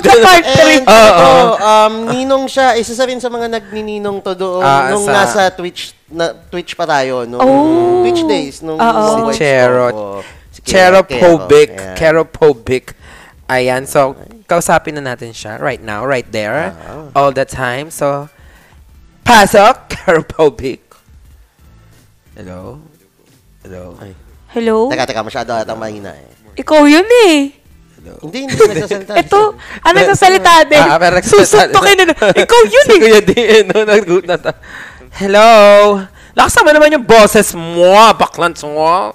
Part 3. And Oo. um, ninong siya, isa sa rin sa mga nagnininong to doon Ah, nung sa- nasa Twitch na Twitch pa tayo nung Oh. Twitch days nung Oo. Si White Chero. Storm. Oo. Si Chero Pobic. Ayan. Chero Pobic. Ayan, so, kausapin na natin siya right now, right there, Ah. all the time. So, pasok, Chero Pobic. Hello? Hello? Hello? Teka, teka, masyado atang mahina eh. Ikaw yun eh. Hello? Hindi, hindi siya nagsasalita. Ito, ah, nagsasalita din. Ah, pero nagsasalita. Susuntokin na. Ikaw yun si eh. Kuya D, no, nagulat na. Hello? Lakasan mo naman yung boses mo, baklans mo.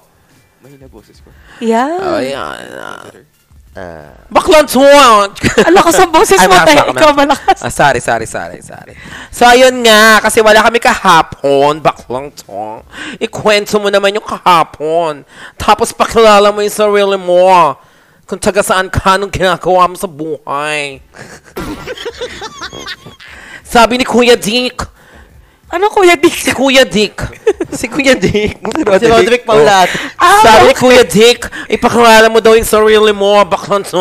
Mahina boses ko. Yeah. Oh, yan. Ah, Baklans mo. Ang lakas ang boses mo, tayo. Ikaw malakas. Ah, sorry, sorry, sorry, sorry. So, ayun nga, kasi wala kami kahapon, baklang to. Ikwento mo naman yung kahapon. Tapos pakilala mo yung sarili mo. Kung taga saan ka, anong ginagawa mo sa buhay. Sabi ni Kuya Dick, Ano, Kuya Dick? si Kuya Dick, si Kuya Dick, si Roderick Paulat. Ah, Sabi ni Kuya Dick, ipakilala mo daw yung sarili mo, baklang to.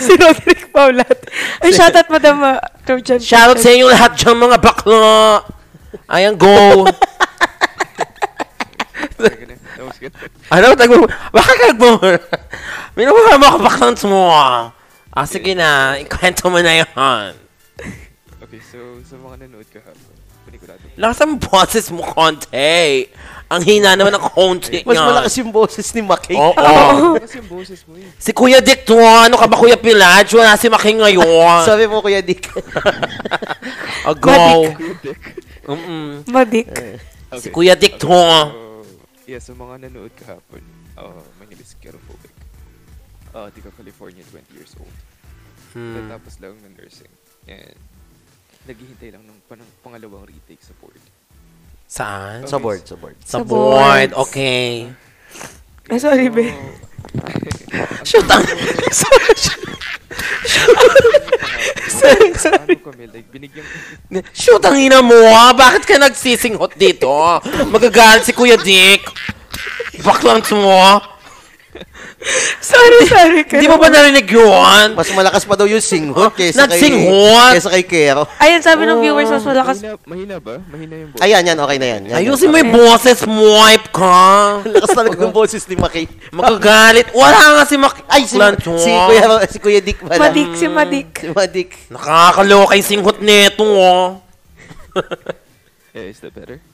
si Roderick Paulat. Ay, shoutout, Madam uh, Trojan. Shoutout sa inyo lahat dyan mga bakla. Ayan, go. Ka nagmo? Minumura mo ako baklang mo. Ah, sige na, ikwento mo na yan. Okay, so sa mga nanood kahapon, pelikula ito. Lakas ang boses mo konti. Ang hina naman ng konti Mas malakas yung boses ni Maki. Oo. Kasi yung boses mo eh. Si Kuya Dick to, ano ka ba Kuya Pilad? Wala si Maki ngayon. Sabi mo, Kuya Dick. Ah, go. Madik. Mm-mm. Madik. Si Kuya Dick to. So, yeah, sa mga nanood kahapon, uh, my name is Kerophobic. Uh, tiga California, 20 years old. Hmm. Tapos lang ng nursing. And naghihintay lang ng panang, pangalawang retake sa board. Saan? sa board, sa board. Sa Sa board. boards. Okay. Ay, sorry, be. Shoot ang... Sorry, sorry. Ano binigyan Shoot ang ina mo, ah. Bakit ka nagsisinghot dito? Magagalit si Kuya Dick. Baklang mo. Sorry, sorry. Hindi mo ba narinig yun? Mas malakas pa daw yung singhot kaysa kay... Nagsinghot? Kaysa kay Kero. Ayun, sabi ng viewers, mas malakas. Mahina, mahina ba? Mahina yung boses. Ayan, yan, okay na yan. yan Ayusin mo yung boses wipe ka. Lakas talaga ng boses ni Maki. Magagalit. Wala nga si Mak... Ay, si, si, Kuya, si Kuya Dick pala. Madik, si Madik. Si Madik. Nakakaloka yung singhot nito, oh. Yeah, is that better?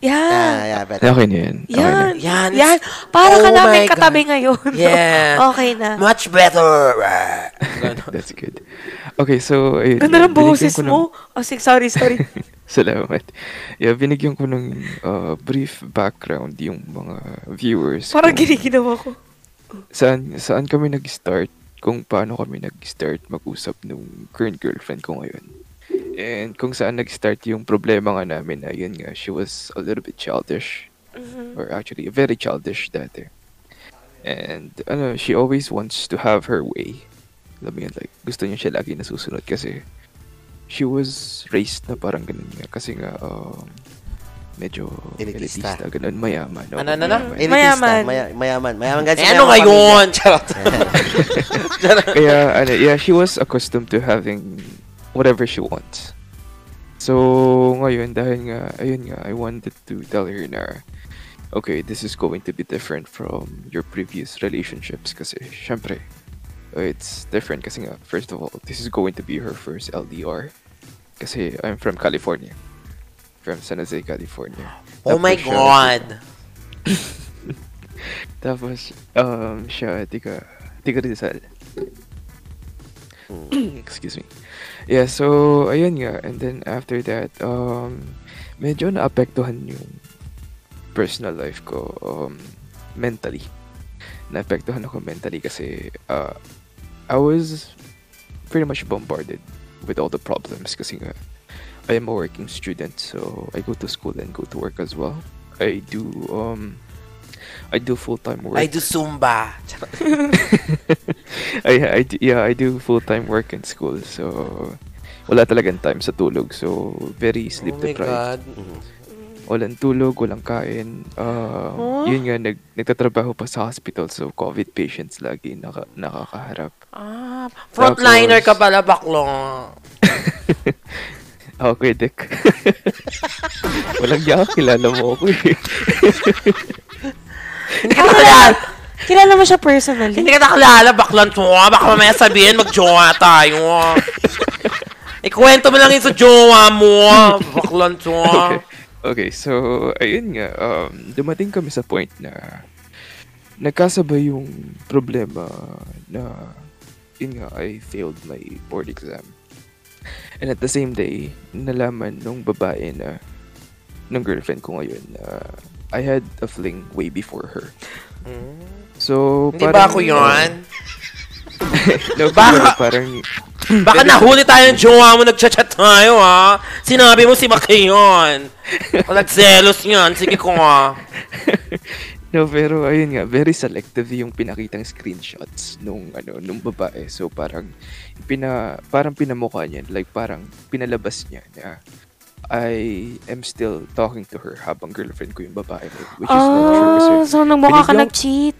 Yeah, Yan. yeah, better. Okay na yan. Yan. Yan. Yan. Para Oh ka namin God. katabi ngayon. Yeah. okay na. Much better. That's good. Okay, so, ayun. Ganda binigyan ng boses ko ng- mo. Oh, sorry, sorry. Salamat. Yeah, binigyan ko ng uh, brief background yung mga viewers. Parang giniginawa ko. Saan, saan kami nag-start, kung paano kami nag-start mag-usap nung current girlfriend ko ngayon. And kung saan nag-start yung problema nga namin na yun nga, she was a little bit childish. Or actually, very childish dati. And ano, she always wants to have her way. Alam mo yun, like, gusto niya siya lagi nasusunod kasi she was raised na parang ganun nga. Kasi nga, um, medyo Elitista. elitista, ganun, mayaman. no? Ano, ano, ano? Mayaman. Elitista. Mayaman. Maya- mayaman. Mayaman. Guys, Eh, ano ngayon? Charot. Kaya, ano, yeah, she was accustomed to having whatever she wants. So, ngayon, dahil nga, ayun nga, I wanted to tell her na, okay, this is going to be different from your previous relationships kasi, syempre, it's different kasi nga, first of all, this is going to be her first LDR. Kasi I'm from California. From San Jose, California. Oh my Tapos siya- God. Tapos, um, siya, tiga, tiga Rizal. Excuse me. Yeah, so, ayun nga. And then, after that, um, medyo naapektuhan yung personal life ko, um, mentally. Naapektuhan ako mentally kasi, uh, I was pretty much bombarded with all the problems kasi nga, I am a working student, so I go to school and go to work as well. I do, um, I do full-time work. I do Zumba. I, I do, yeah, I do full-time work in school. So, wala talagang time sa tulog. So, very Oh sleep my deprived. God. Walang tulog, walang kain. Uh, Huh? Yun nga, nag, nagtatrabaho pa sa hospital so COVID patients lagi naka, nakakaharap. Ah, frontliner ka pala, baklong. Okay, Dick. walang niya, kilala mo ako eh. Hindi ka nakalala. Kilala mo siya personally? Hindi ka nakalala, baklan to. Baka mamaya sabihin, mag-jowa tayo. Ikwento mo lang yun sa jowa mo. Baklan to. okay. okay, so, ayun nga, um, dumating kami sa point na nagkasabay yung problema na, yun nga, I failed my board exam. And at the same day, nalaman nung babae na, nung girlfriend ko ngayon, na I had a fling way before her. So, Hindi ba ako yun? no, Baka- parang, Baka nahuli tayo ng jowa mo, nagchat-chat tayo, ha? Sinabi mo si Maki yun. O nagselos yan. Sige ko, ha? No, pero ayun nga, very selective yung pinakitang screenshots nung ano nung babae. So parang pina parang pinamukha niya, like parang pinalabas niya na I am still talking to her habang girlfriend ko yung babae which is not true kasi Oh, so nagmukha ka binigyan- nag-cheat.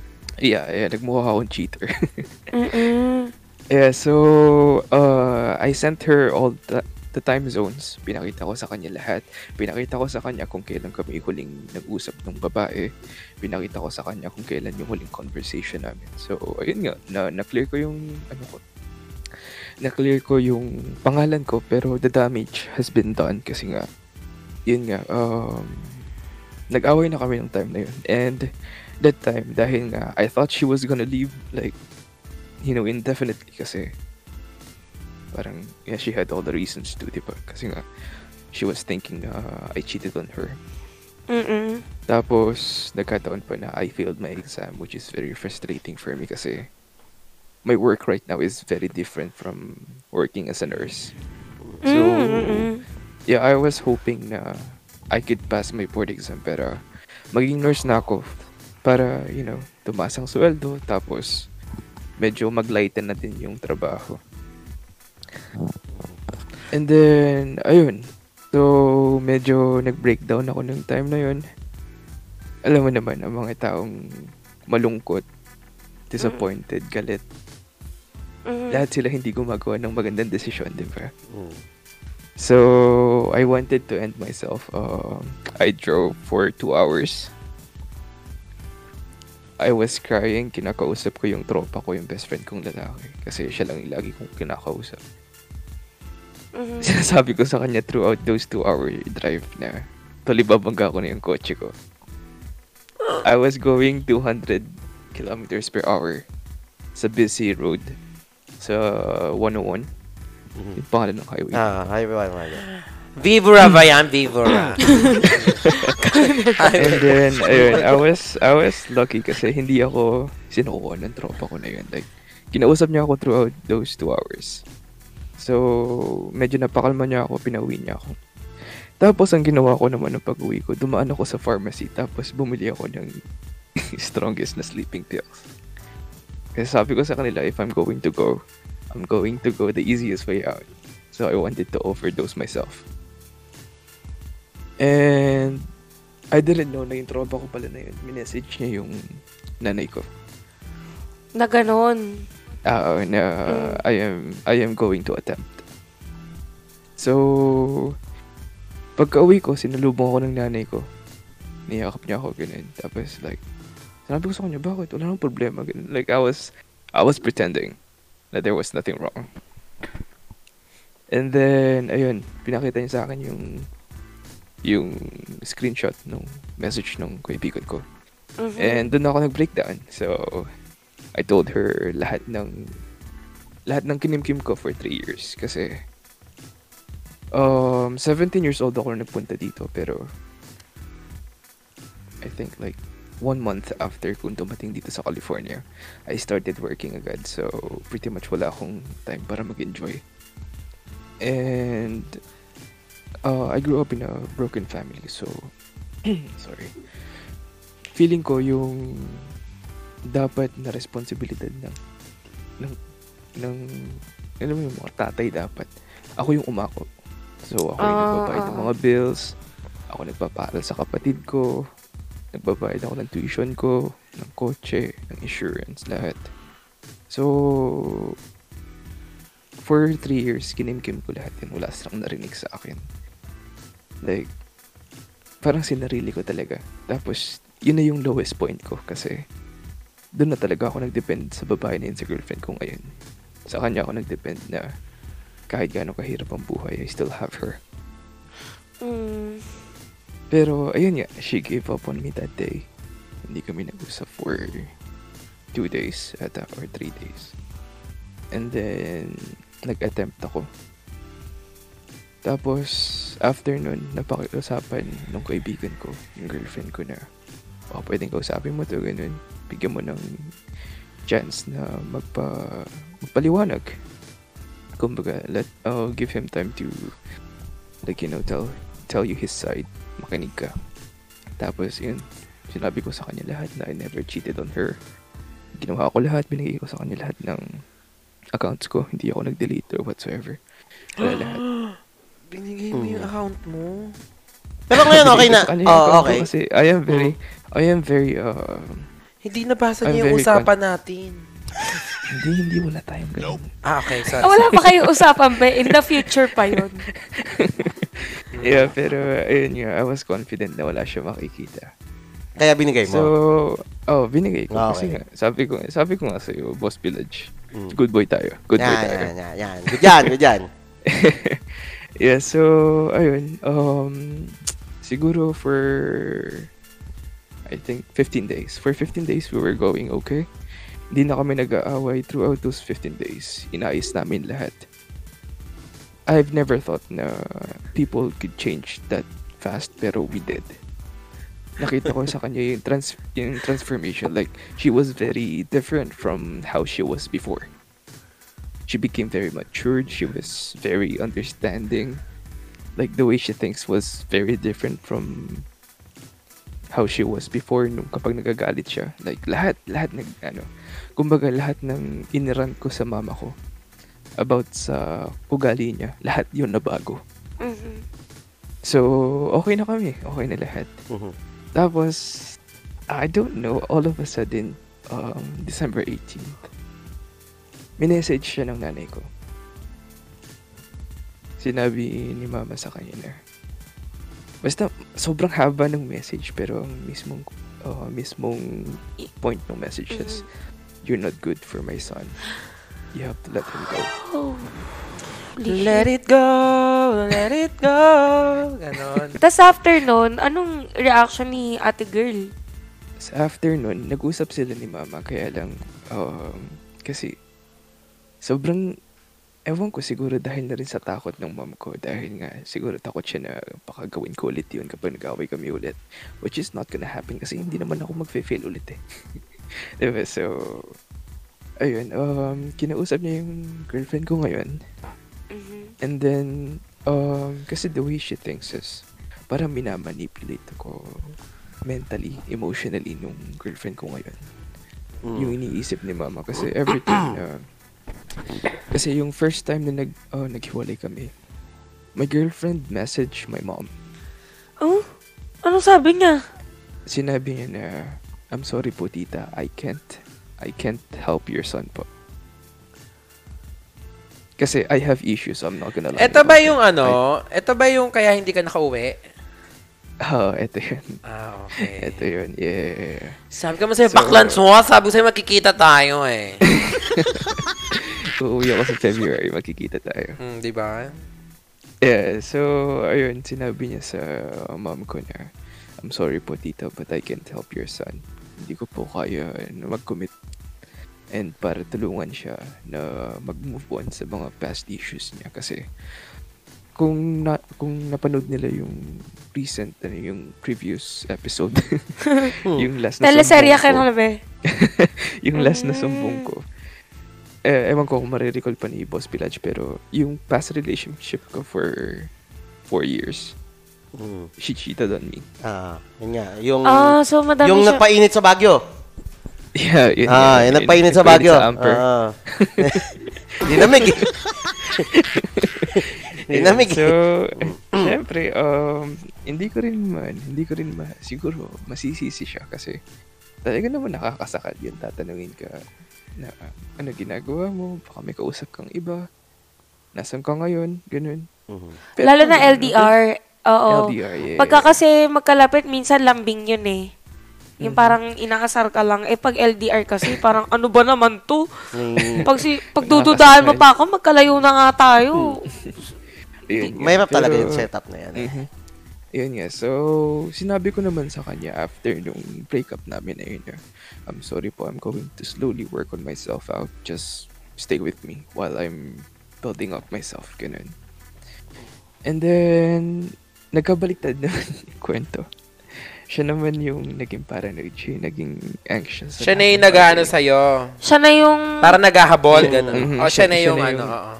yeah, yeah, nagmukha akong cheater. Mm-mm. yeah, so uh, I sent her all the, the time zones. Pinakita ko sa kanya lahat. Pinakita ko sa kanya kung kailan kami huling nag-usap ng babae. Pinakita ko sa kanya kung kailan yung huling conversation namin. So, ayun nga, na, na-clear ko yung, ano ko, na-clear ko yung pangalan ko, pero the damage has been done kasi nga, yun nga, um, nag-away na kami ng time na yun. And that time, dahil nga, I thought she was gonna leave, like, you know, indefinitely kasi parang, yeah, she had all the reasons to, di ba? Kasi nga, she was thinking na I cheated on her. Mm-mm. Tapos, nagkataon pa na I failed my exam, which is very frustrating for me kasi my work right now is very different from working as a nurse. So, Mm-mm. yeah, I was hoping na I could pass my board exam pero maging nurse na ako para, you know, tumaas ang sweldo tapos medyo maglighten na din yung trabaho. And then, ayun. So, medyo nag-breakdown ako ng time na yun. Alam mo naman, ang mga taong malungkot, disappointed, galit. Mm. Lahat sila hindi gumagawa ng magandang desisyon, di ba? So, I wanted to end myself. Um, I drove for two hours. I was crying. Kinakausap ko yung tropa ko, yung best friend kong lalaki. Kasi siya lang yung lagi kong kinakausap. Mhm. Sinasabi ko sa kanya throughout those two hour drive na palibabangga ko na yung kotse ko. I was going 200 kilometers per hour sa busy road sa 101. Yung pangalan ng highway. Ah, hi, everyone. Mario. Vivora ba yan? Vivora. And then, ayun, I was, I was lucky kasi hindi ako sinukuha ng tropa ko na yun. Like, kinausap niya ako throughout those two hours. So, medyo napakalma niya ako, pinauwi niya ako. Tapos, ang ginawa ko naman ng pag-uwi ko, dumaan ako sa pharmacy, tapos bumili ako ng strongest na sleeping pills. Kasi sabi ko sa kanila, if I'm going to go, I'm going to go the easiest way out. So, I wanted to overdose myself. And I didn't know na yung tropa ko pala na yun. Minessage niya yung nanay ko. Na ganon. Ah, na Mm. I am I am going to attempt. So pagka-uwi ko, sinalubong ako ng nanay ko. Niyakap niya ako ganun. Tapos like Sabi ko sa kanya, bakit? Wala nang problema. Like, I was, I was pretending that there was nothing wrong. And then, ayun, pinakita niya sa akin yung, yung screenshot nung message nung kaibigan ko. Mhm. And doon ako nag-breakdown. So, I told her lahat ng lahat ng kinimkim ko for 3 years kasi um 17 years old ako na nagpunta dito pero I think like one month after kung dumating dito sa California, I started working agad. So, pretty much wala akong time para mag-enjoy. And uh, I grew up in a broken family. So, sorry. Feeling ko yung dapat na responsibilidad ng ng ng alam mo yung mga tatay dapat ako yung umako so ako yung Ah, nagbabayad ng mga bills Ako nagpaparal sa kapatid ko. Nagbabayad ako ng tuition ko, ng kotse, ng insurance, lahat. So, for three years, kinimkim ko lahat yun. Wala silang narinig sa akin. Like, parang sinarili ko talaga. Tapos, yun na yung lowest point ko kasi doon na talaga ako nag-depend sa babae na yun sa girlfriend ko ngayon. Sa kanya ako nag-depend na kahit gaano kahirap ang buhay, I still have her. Mm. Pero, ayun nga, she gave up on me that day. Hindi kami nag-usap for two days ata, or three days. And then, nag-attempt ako. Tapos, after nun, napakiusapan nung kaibigan ko, yung girlfriend ko na, oh, pwedeng kausapin mo to, ganun. Bigyan mo ng chance na magpa, magpaliwanag. Kumbaga, let, I'll give him time to, like, you know, tell, tell you his side. Makinig ka. Tapos, yun, sinabi ko sa kanya lahat na I never cheated on her. Ginawa ko lahat, binigay ko sa kanya lahat ng accounts ko. Hindi ako nag-delete or whatsoever. Wala lahat. Binigay mo yung account mo. Pero ngayon okay na. Oh, okay. Kasi I am very, I am very, uh, Hindi nabasa I'm niya yung very usapan natin. hindi, hindi wala tayong ganun. Ah, okay. Sorry. Ah, wala pa kayong usapan ba? In the future pa yun. Yeah, pero ayun nga, I was confident na wala siya makikita. Kaya binigay mo. So, oh, binigay ko. Ah, Kasi okay. nga, sabi ko, sabi ko nga sa'yo, Boss Village, Mm. good boy tayo. Good boy yan, tayo. yan, yan, yan. Good yan, good yan. yeah, so, ayun, um, siguro for, I think, 15 days. For 15 days, we were going okay. Hindi na kami nag-aaway throughout those 15 days. Inayos namin lahat. I've never thought na people could change that fast, pero we did. Nakita ko sa kanya yung, trans yung transformation. Like, she was very different from how she was before. She became very matured. She was very understanding. Like, the way she thinks was very different from how she was before nung kapag nagagalit siya. Like, lahat, lahat nag, ano, kumbaga lahat ng iniran ko sa mama ko about sa ugali niya, lahat yun na bago. Mhm. So, okay na kami. Okay na lahat. Mhm. Tapos, I don't know, all of a sudden, um, December 18th, minessage siya ng nanay ko. Sinabi ni mama sa kanya na, basta sobrang haba ng message pero ang mismong, uh, mismong point ng message is, you're not good for my son. You have to let him go. Oh. Let it go, let it go. Ganon. Tapos after nun, anong reaction ni ate girl? Sa afternoon, nag-usap sila ni mama kaya lang um, kasi sobrang ewan ko siguro dahil na rin sa takot ng mom ko dahil nga siguro takot siya na baka gawin ko ulit yun kapag nag-away kami ulit which is not gonna happen kasi hindi naman ako mag-fail ulit eh diba so ayun um, kinausap niya yung girlfriend ko ngayon Mhm. and then um, kasi the way she thinks is parang minamanipulate ako mentally, emotionally nung girlfriend ko ngayon Mm. yung iniisip ni mama kasi every time na kasi yung first time na nag oh, naghiwalay kami my girlfriend messaged my mom Oh? Anong sabi niya? sinabi niya na I'm sorry po tita I can't I can't help your son po kasi I have issues so I'm not gonna lie Ito ba yung it. ano? Ito ba yung kaya hindi ka nakauwi? I- oh eto yun Ah, okay. eto yun yeah Sabi ko mo sa'yo, So- baklans mo. Sabi ko sa'yo, magkikita tayo eh. uuwi ako sa February magkikita tayo hmm, di ba? Yeah, so, ayun, sinabi niya sa mom ko na, I'm sorry po tita, but I can't help your son. Hindi ko po kaya na mag-commit and para tulungan siya na mag-move on sa mga past issues niya kasi kung na kung napanood nila yung recent ano, yung previous episode yung last na Teleserye sumbong ka ko na ba? yung last na Mm. sumbong ko eh, ewan ko kung marirecall pa ni Boss Village pero yung past relationship ko for four years Mm. she cheated on me Ah, yun nga. Yung, Ah, so madami yung siya. nagpainit sa Baguio. Yeah yun, ah, yun, yung nagpainit sa Baguio. sa Amper. Ah. Dinamig. Dinamig. So syempre um, hindi ko rin man, hindi ko rin ma, siguro, masisisi siya kasi talaga naman nakakasakal yun. Tatanungin ka na ano ginagawa mo, baka may kausap kang iba, nasan ka ngayon, ganun. Mhm. Pero Lalo na ano, LDR. Oo. LDR, yeah. Pagka kasi magkalapit, minsan lambing yun eh. Yung Mhm. parang inakasar ka lang. Eh, pag LDR kasi, parang ano ba naman to? Pag, si, pag dududahan mo pa ako, magkalayo na nga tayo. Yun nga, Mahirap talaga yung setup na yan. eh. Mhm. Yun nga. So, sinabi ko naman sa kanya after nung breakup namin na yun, na, I'm sorry po, I'm going to slowly work on myself out. Just stay with me while I'm building up myself. Ganun. And then, nagkabaliktad naman yung kwento. Siya naman yung naging paranoid. Siya yung naging anxious. Siya na yung ng nag-ano sa'yo. Siya na yung... Para naghahabol, Mhm. gano'n. Mhm. O, siya na Siya yung na ano, yung- oo.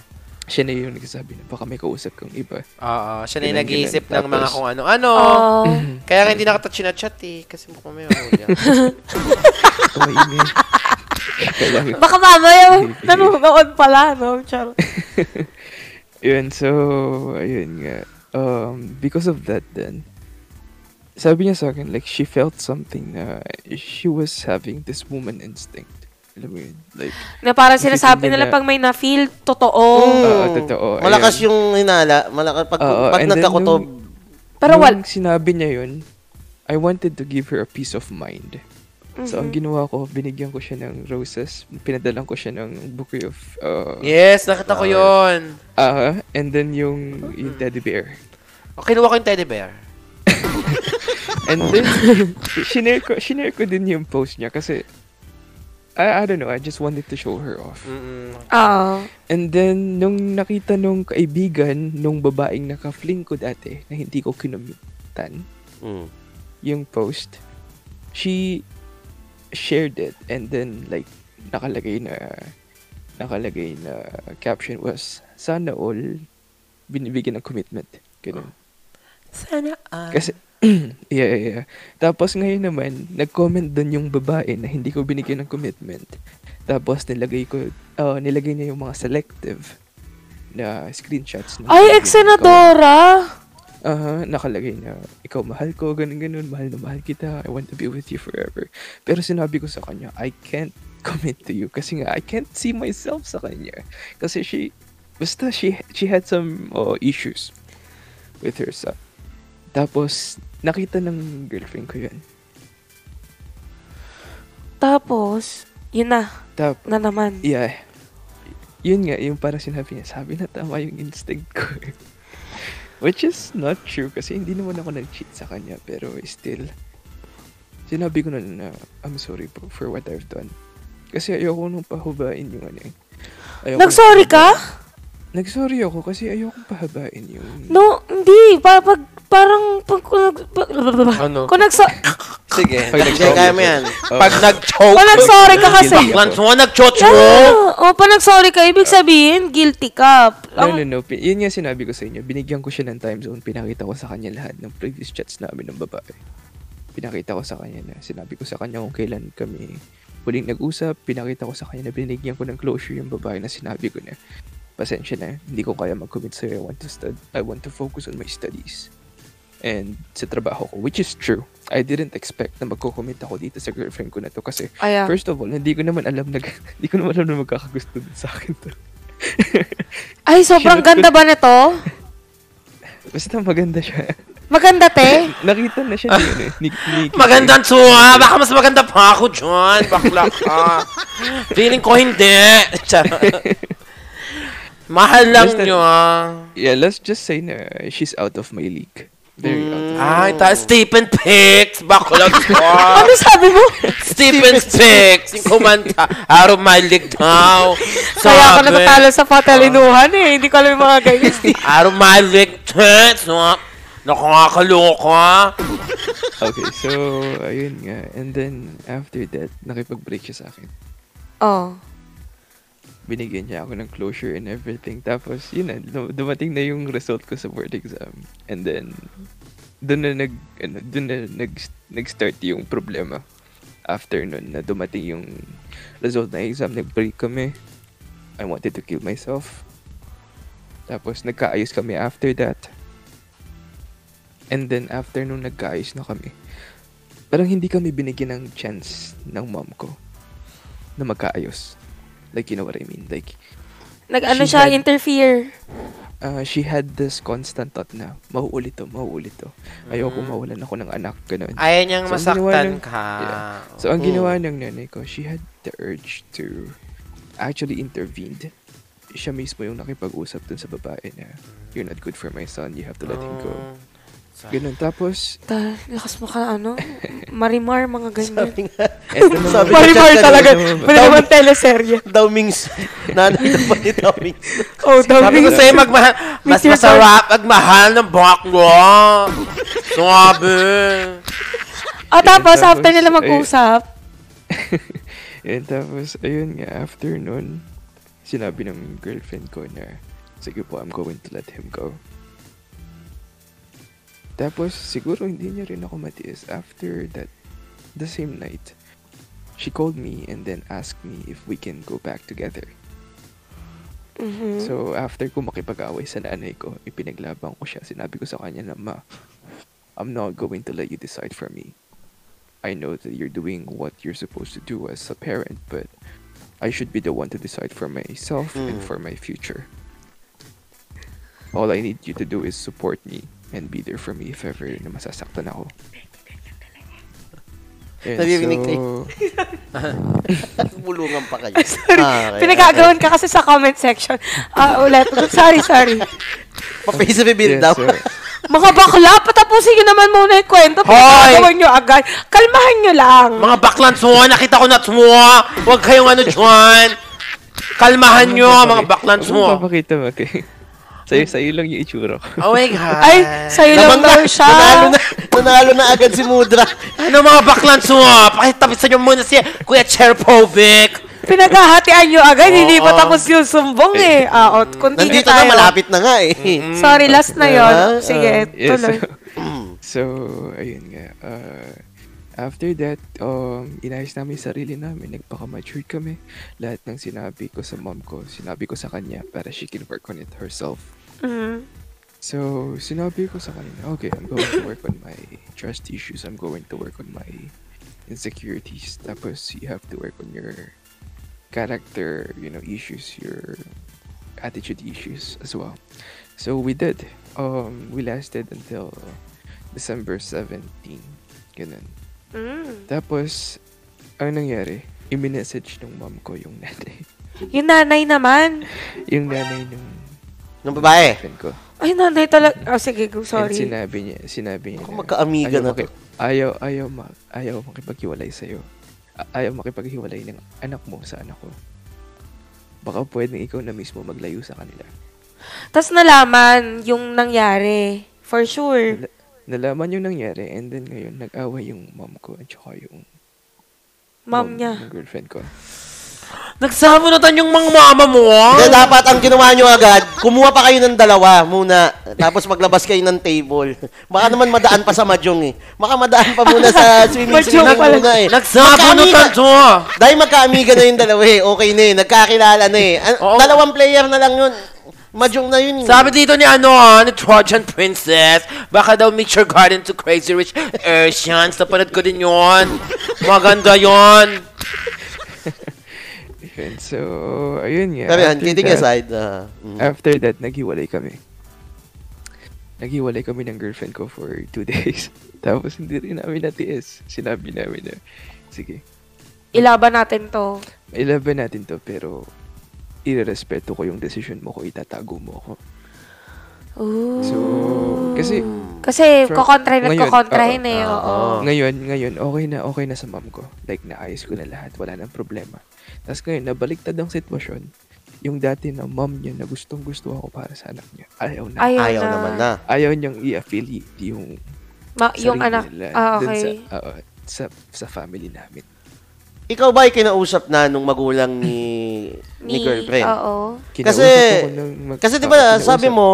Siya na yung nagsasabi na baka may kausap kang iba. Oo, siya na yung nag-iisip ng mga kung ano-ano. Oh. Kaya nga hindi nakatouch na chat eh. Kasi mukhang may mahuli. Kailangan Baka mamaya, nanonood pala, no? Char. Yun, so, ayun nga. Um, because of that then, sabi niya sa akin, like, she felt something na she was having this woman instinct. Alam mo yun? Like, Na parang sinasabi nila na- pag may na-feel, totoo. Mm. Oo, totoo. Malakas ayun. yung hinala. Malakas, pag, Oo, pag nagkakutob. nung- Pero wal... sinabi niya yun, I wanted to give her a peace of mind. So, ang Mhm. ginawa ko, binigyan ko siya ng roses. Pinadalan ko siya ng bouquet of... Uh, yes, nakita ko yun. ah, and then yung, yung teddy bear. O, kinuha ko yung teddy bear. And then, shinare ko, shinare ko din yung post niya kasi, I, I don't know, I just wanted to show her off. Mm-mm. Oo. And then, nung nakita nung kaibigan, nung babaeng naka-fling ko dati, na hindi ko kinumitan, Mm. yung post, she shared it. And then, like, nakalagay na, nakalagay na caption was, sana all binibigyan ng commitment. Ganun. Sana ah. Kasi, yeah, yeah, yeah. Tapos ngayon naman, nag-comment doon yung babae na hindi ko binigyan ng commitment. Tapos nilagay ko, uh, nilagay niya yung mga selective na screenshots. ng Ay, ex-senadora! Aha, nakalagay na, ikaw mahal ko, ganun ganun, mahal na mahal kita, I want to be with you forever. Pero sinabi ko sa kanya, I can't commit to you kasi nga, I can't see myself sa kanya. Kasi she, basta she, she had some uh, issues with her son. Tapos, nakita ng girlfriend ko yun. Tapos, yun na. Tap, Na naman. yeah. Yun nga, yung parang sinabi niya, sabi na tama yung instinct ko. Which is not true kasi hindi naman ako nag-cheat sa kanya pero still, sinabi ko na na, I'm sorry po for what I've done. Kasi ayoko nung pahubain yung ano eh. Nag-sorry ka? Nag-sorry ako kasi ayoko pahabain yung... No, hindi. Pa, pag, parang, pag, kung nag, pag, Ano? kung nagso, Sige. Pag Sige, kaya mo yan. Pag nag-choke. kung nag-sorry ka kasi. Baklan mo, nag-choke. Ano? O, pag nag-sorry ka, ibig sabihin, guilty ka. No, Ang- no, no. Yun nga sinabi ko sa inyo. Binigyan ko siya ng time zone. Pinakita ko sa kanya lahat ng previous chats namin ng babae. Pinakita ko sa kanya na sinabi ko sa kanya kung kailan kami huling nag-usap. Pinakita ko sa kanya na binigyan ko ng closure yung babae na sinabi ko na pasensya na, hindi ko kaya mag-commit sa'yo. I want to stud I want to focus on my studies. And sa trabaho ko, which is true. I didn't expect na magko-commit ako dito sa girlfriend ko na to kasi Ayan. first of all, hindi ko naman alam na hindi ko naman alam na magkakagusto din sa akin to. Ay, sobrang ganda ba nito? Basta maganda siya. Maganda, te. Nakita na siya ano, eh, ni, ni Magandang tsuha. Baka mas maganda pa ako dyan. Bakla ka. Feeling ko hindi. Mahal lang Basta- nyo ah. Yeah, let's just say na she's out of my league. Very out of Ay, ta Stephen Picks. Bakla ka. Ano sabi mo? Stephen Picks. Yung kumanta. Out of my league daw. Kaya ako natatalo sa patalinuhan eh. Hindi ko alam yung mga ganyan. Out of my league. Tits. Nakakaloka. Okay, so, ayun nga. And then, after that, nakipag-break siya sa akin. oh. Binigyan niya ako ng closure and everything. Tapos, yun na, dum- dumating na yung result ko sa board exam. And then, doon na nag, ano, doon na nag, nag-start yung problema. After nun, na dumating yung result ng exam, nag-break kami. I wanted to kill myself. Tapos, nagkaayos kami after that. And then after nung nagkaayos na kami, parang hindi kami binigyan ng chance ng mom ko na magkaayos. Like, you know what I mean? Like, Nag-ano siya, had- interfere. uh, she had this constant thought na, mauulit to, mauulit to. Ayoko Mm. mawalan ako ng anak, ganun. Ayaw niyang So, masaktan ng- ka. Yeah. So, ang ginawa ng nanay ko, she had the urge to actually intervened. Siya mismo yung nakipag-usap dun sa babae na, you're not good for my son, you have to let him go. Ganun. Tapos, Ta, lakas mo ka, ano? Marimar, mga ganyan. Sabi nga, eto naman. Sabi Marimar talaga. Pwede naman teleserye. daw Mings, nanay na pa ni Tomings. Oh, Sabi ko sa'yo, magmahal, mas masarap magmahal ng baklo. Sabi. Oh, tapos, Tapos, after nila mag-usap, And tapos, ayun nga, after nun, sinabi ng girlfriend ko na, sige po, I'm going to let him go. Tapos, siguro hindi niya rin ako matiis. After that, the same night, she called me and then asked me if we can go back together. mhm. So, after ko makipag-away sa nanay ko, ipinaglabang ko siya. Sinabi ko sa kanya na, Ma, I'm not going to let you decide for me. I know that you're doing what you're supposed to do as a parent, but I should be the one to decide for myself and Mm. for my future. All I need you to do is support me and be there for me if ever na masasaktan ako. And Naririnig so, Bulungan pa kayo. sorry. Ah, okay. Pinagagawan ka kasi sa comment section. Ah, ulit. Sorry, sorry. Reveal yeah, daw. Mga bakla, patapusin nyo naman muna yung kwento. Pinagagawan nyo agad. Kalmahan nyo lang. Mga baklan suwa, nakita ko na suwa. Huwag kayong ano dyan. Kalmahan nyo, mga baklan Ano suwa. papakita mo kay? Sa'yo, sa'yo lang yung itsura ko. Oh my God. Ay, sa'yo lang daw siya. nanalo na, nanalo na agad si Mudra. Ano mga baklan suwa? Pakitapisan nyo muna si Kuya Cherpovic. Pinaghahatian nyo agad. Hindi pa Oo. tapos yung sumbong eh. Ah, o, continue Nandito tayo. na, malapit na nga eh. Sorry, last na yon. Ah, Sige, Yes, tuloy. so, ayun nga. Uh, after that, um, inayos namin yung sarili namin. Nagpaka-mature kami. Lahat ng sinabi ko sa mom ko, sinabi ko sa kanya para she can work on it herself. Mhm. So, sinabi ko sa kanya, okay, I'm going to work on my trust issues. I'm going to work on my insecurities. Tapos, you have to work on your character, you know, issues, your attitude issues as well. So, we did. Um, we lasted until December 17. Ganun. Mm. Tapos, ang nangyari, i-message ng mom ko yung nanay. Yung nanay naman. yung nanay ng Nung babae. ko. Ay, nanay talaga. Oh, sige, go, And sorry. sinabi niya, sinabi niya Ako na, magkaamiga ayaw na maki- Ayaw, ayaw, ma, ayaw makipaghiwalay sa'yo. Ayaw makipaghiwalay ng anak mo sa anak ko. Baka pwedeng ikaw na mismo maglayo sa kanila. Tapos nalaman yung nangyari. For sure. Nala- nalaman yung nangyari and then ngayon nag-away yung mom ko at saka yung Mom niya. ng girlfriend ko. Nagsabunutan yung mga mama mo. Hindi, dapat ang ginawa nyo agad, kumuha pa kayo ng dalawa muna, tapos maglabas kayo ng table. Baka naman madaan pa sa mahjong eh. Baka madaan pa muna sa swimming Mahjong swimming pala. muna eh. Nagsabunutan Magkaamiga- to. Dahil magkaamiga na yung dalawa eh. Okay na eh. Nagkakilala na eh. An- Oo. Dalawang player na lang yun. Mahjong na yun. eh. Sabi dito ni ano, ah, ni Trojan Princess, baka daw meet your garden to Crazy Rich Asians. Napanood ko din yun. Maganda yun. Yun, so, ayun nga. Han, After kidding that- aside. ah, mm. After that, naghiwalay kami. Naghiwalay kami ng girlfriend ko for two days. Tapos hindi rin namin natiis. Sinabi namin na, sige, Ilaban natin to. ilaban natin to pero irerespeto ko yung decision mo kung itatago mo ako. Ooh. So, kasi Kasi From- kukontrahin at ngayon, kukontrahin oo. eh. Oo. Oo. ngayon, ngayon, okay na, okay na sa mom ko. Like, naayos ko na lahat. Wala nang problema. Tapos ngayon, nabaliktad ang sitwasyon. Yung dati na mom niya na gustong gusto ako para sa anak niya. Ayaw na. Ayaw, Ayaw na. naman na. Ayaw niyang i-affiliate yung Ma- yung anak. nila Ah, dun okay. sa, oo, sa, sa family namin. Ikaw ba ay kinausap na nung magulang ni, ni, girlfriend? Oo. Kasi- ako ng mag- Kasi di ba, sabi mo,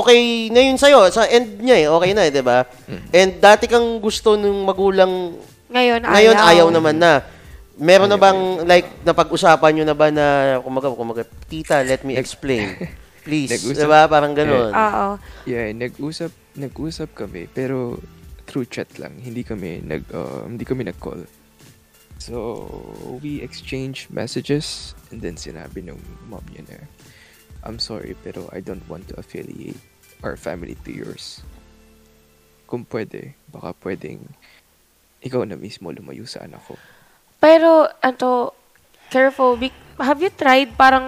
okay na yun sa'yo. Sa end niya eh, okay na eh, di ba? Mm. And dati kang gusto nung magulang, Ngayon, ayaw. ngayon ayaw naman na. Meron na Ayaw, bang, like, napag-usapan nyo na ba na, kumaga, kumaga, tita, let me explain. Please, Nag-usap. di ba? Parang ganun. Oo. Yeah, nag-usap nag-usap kami, pero through chat lang. Hindi kami nag, uh, hindi kami nag-call. So, we exchanged messages and then sinabi nung mom niya na, I'm sorry, pero I don't want to affiliate our family to yours. Kung pwede, baka pwedeng ikaw na mismo lumayo sa anak ko. Pero, ano, careful. Be- have you tried parang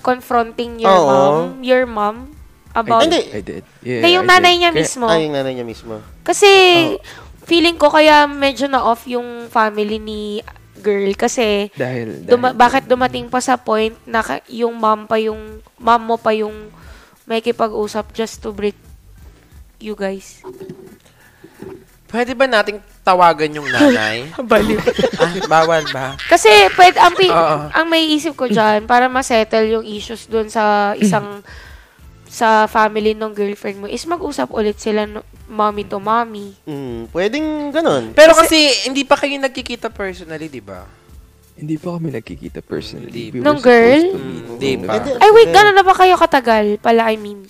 confronting your Oo. mom? Your mom? About... Ay, hindi. I did. Yeah, Hindi, yung I nanay did. niya Kaya- mismo. Ay, yung nanay niya mismo. Kasi, Oh. feeling ko kaya medyo na-off yung family ni girl. Kasi, Dahil, dahil duma- bakit dumating pa sa point na ka- yung mom pa yung, mom mo pa yung may kipag-usap just to break you guys. Pwede ba nating tawagan yung nanay? Baliw. ah, bawal ba? Kasi, pwede, ang, pi- ang may isip ko dyan, para ma-settle yung issues dun sa isang, sa family ng girlfriend mo, is mag-usap ulit sila, no, mommy to mommy. Mm, pwedeng ganun. Pero kasi, hindi pa kayo nagkikita personally, di ba? Hindi pa kami nagkikita personally. Hindi. We Nung girl? Mm, di nung- pa. Ay, wait, gano'n na ba kayo katagal? Pala, I mean.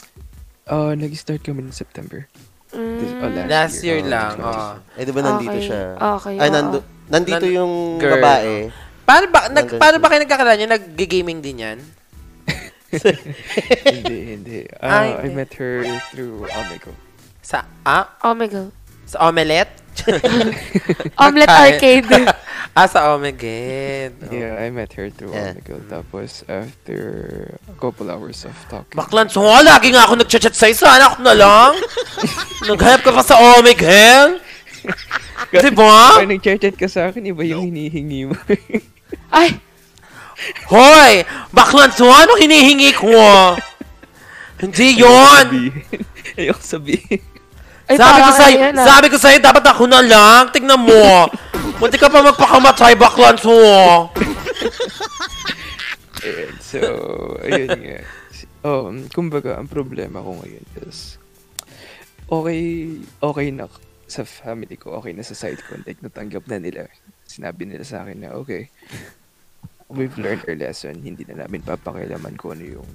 Uh, nag-start kami in September. This, oh, Mm. Last year Oh, lang. 20. Oh. Eh, di ba nandito Okay. siya? Okay, Ay, nando, nandito Nan- yung Girl. babae. Paano ba, nag, paano ba kayo nagkakilala niya? Nag-gaming din yan? hindi, hindi. Uh, Ah, I hindi. met her through Omegle. Sa, ah? Oh my God. Sa Omelette? Omelette. Arcade. ah, sa Omegle. Oh. Yeah, I met her through Yeah. Omegle. Tapos, after a couple hours of talking. Baklan, so lagi nga ako nag-chat sa'yo. Sana ako na lang. Naghanap ka pa sa Omegle. diba? Parang nag-chat ka sa akin, iba yung hinihingi mo. Ay, Hoy! Baklan, so ano hinihingi ko? Hindi yon. Ayoko sabihin. ay Sabi ko sa'yo, yun, ah. sabi ko sa'yo, dapat ako na lang. Tignan mo. Munti ka pa magpakamatay, baklan, so. And so, ayun nga. Um, kumbaga, ang problema ko ngayon is, okay, okay na sa family ko, okay na sa side ko. Like, natanggap na nila. Sinabi nila sa akin na, okay, we've learned our lesson. Hindi na namin papakialaman kung ano yung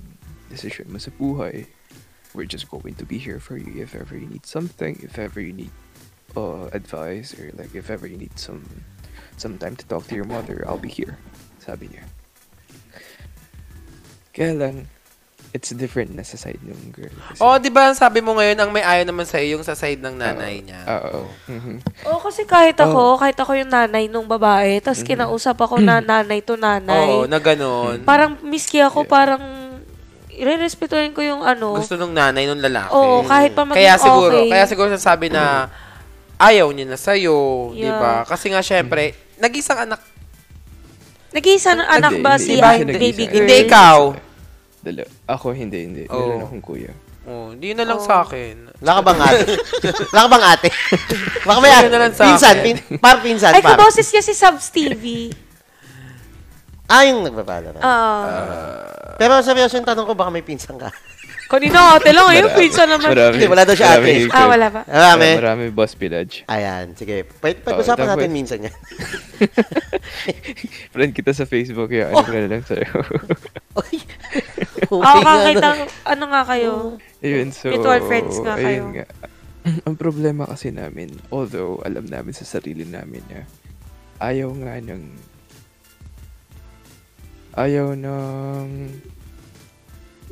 decision mo sa buhay. We're just going to be here for you if ever you need something, if ever you need uh, advice, or like if ever you need some some time to talk to your mother, I'll be here. Sabi niya. Kaya lang, it's different na sa side ng girl. Kasi, Oh, di ba sabi mo ngayon, ang may ayaw naman sa'yo yung sa side ng nanay niya. Oo. Mhm. Oo, kasi kahit Oh. ako, kahit ako yung nanay nung babae, tapos Mm. kinausap ako na nanay to nanay. Oo, na ganun. Parang miski ako, Yeah. parang irerespetuhin ko yung ano. Gusto nung nanay nung lalaki. Oo, kahit pa maging Kaya siguro, okay. kaya siguro sasabi na ayaw niya na sa'yo, di Yeah. ba? Kasi nga syempre, nag-isang anak. Nag-iisa ng anak ba si baby girl? Hindi ikaw. Dala. Ako, hindi, hindi. Oo. Meron akong kuya. Oh, di na lang Oo. sa akin. Wala ka bang ate? Wala ka bang ate? Baka may ate. na lang sa Pinsan, akin. pin, par pinsan, Ay, par. kaboses niya si Subs TV. Ah, yung nagpapala. Ah. Pero seryoso yung tanong ko, baka may pinsan ka. Kanina ate lang, ayun, pizza naman. Marami. Hindi, wala daw siya marami ate. Ah, wala ba? Marami. Uh, marami boss village. Ayan, sige. Pwede, pag-usapan tapos- natin minsan yan. Friend kita sa Facebook, kaya ano ko na lang sa'yo. Uy. Oo, nga, kakita, no? ano nga kayo? Ayun, so... Mutual friends nga kayo. ayun nga. Ang problema kasi namin, although alam namin sa sarili namin na ayaw nga ng... Ayaw ng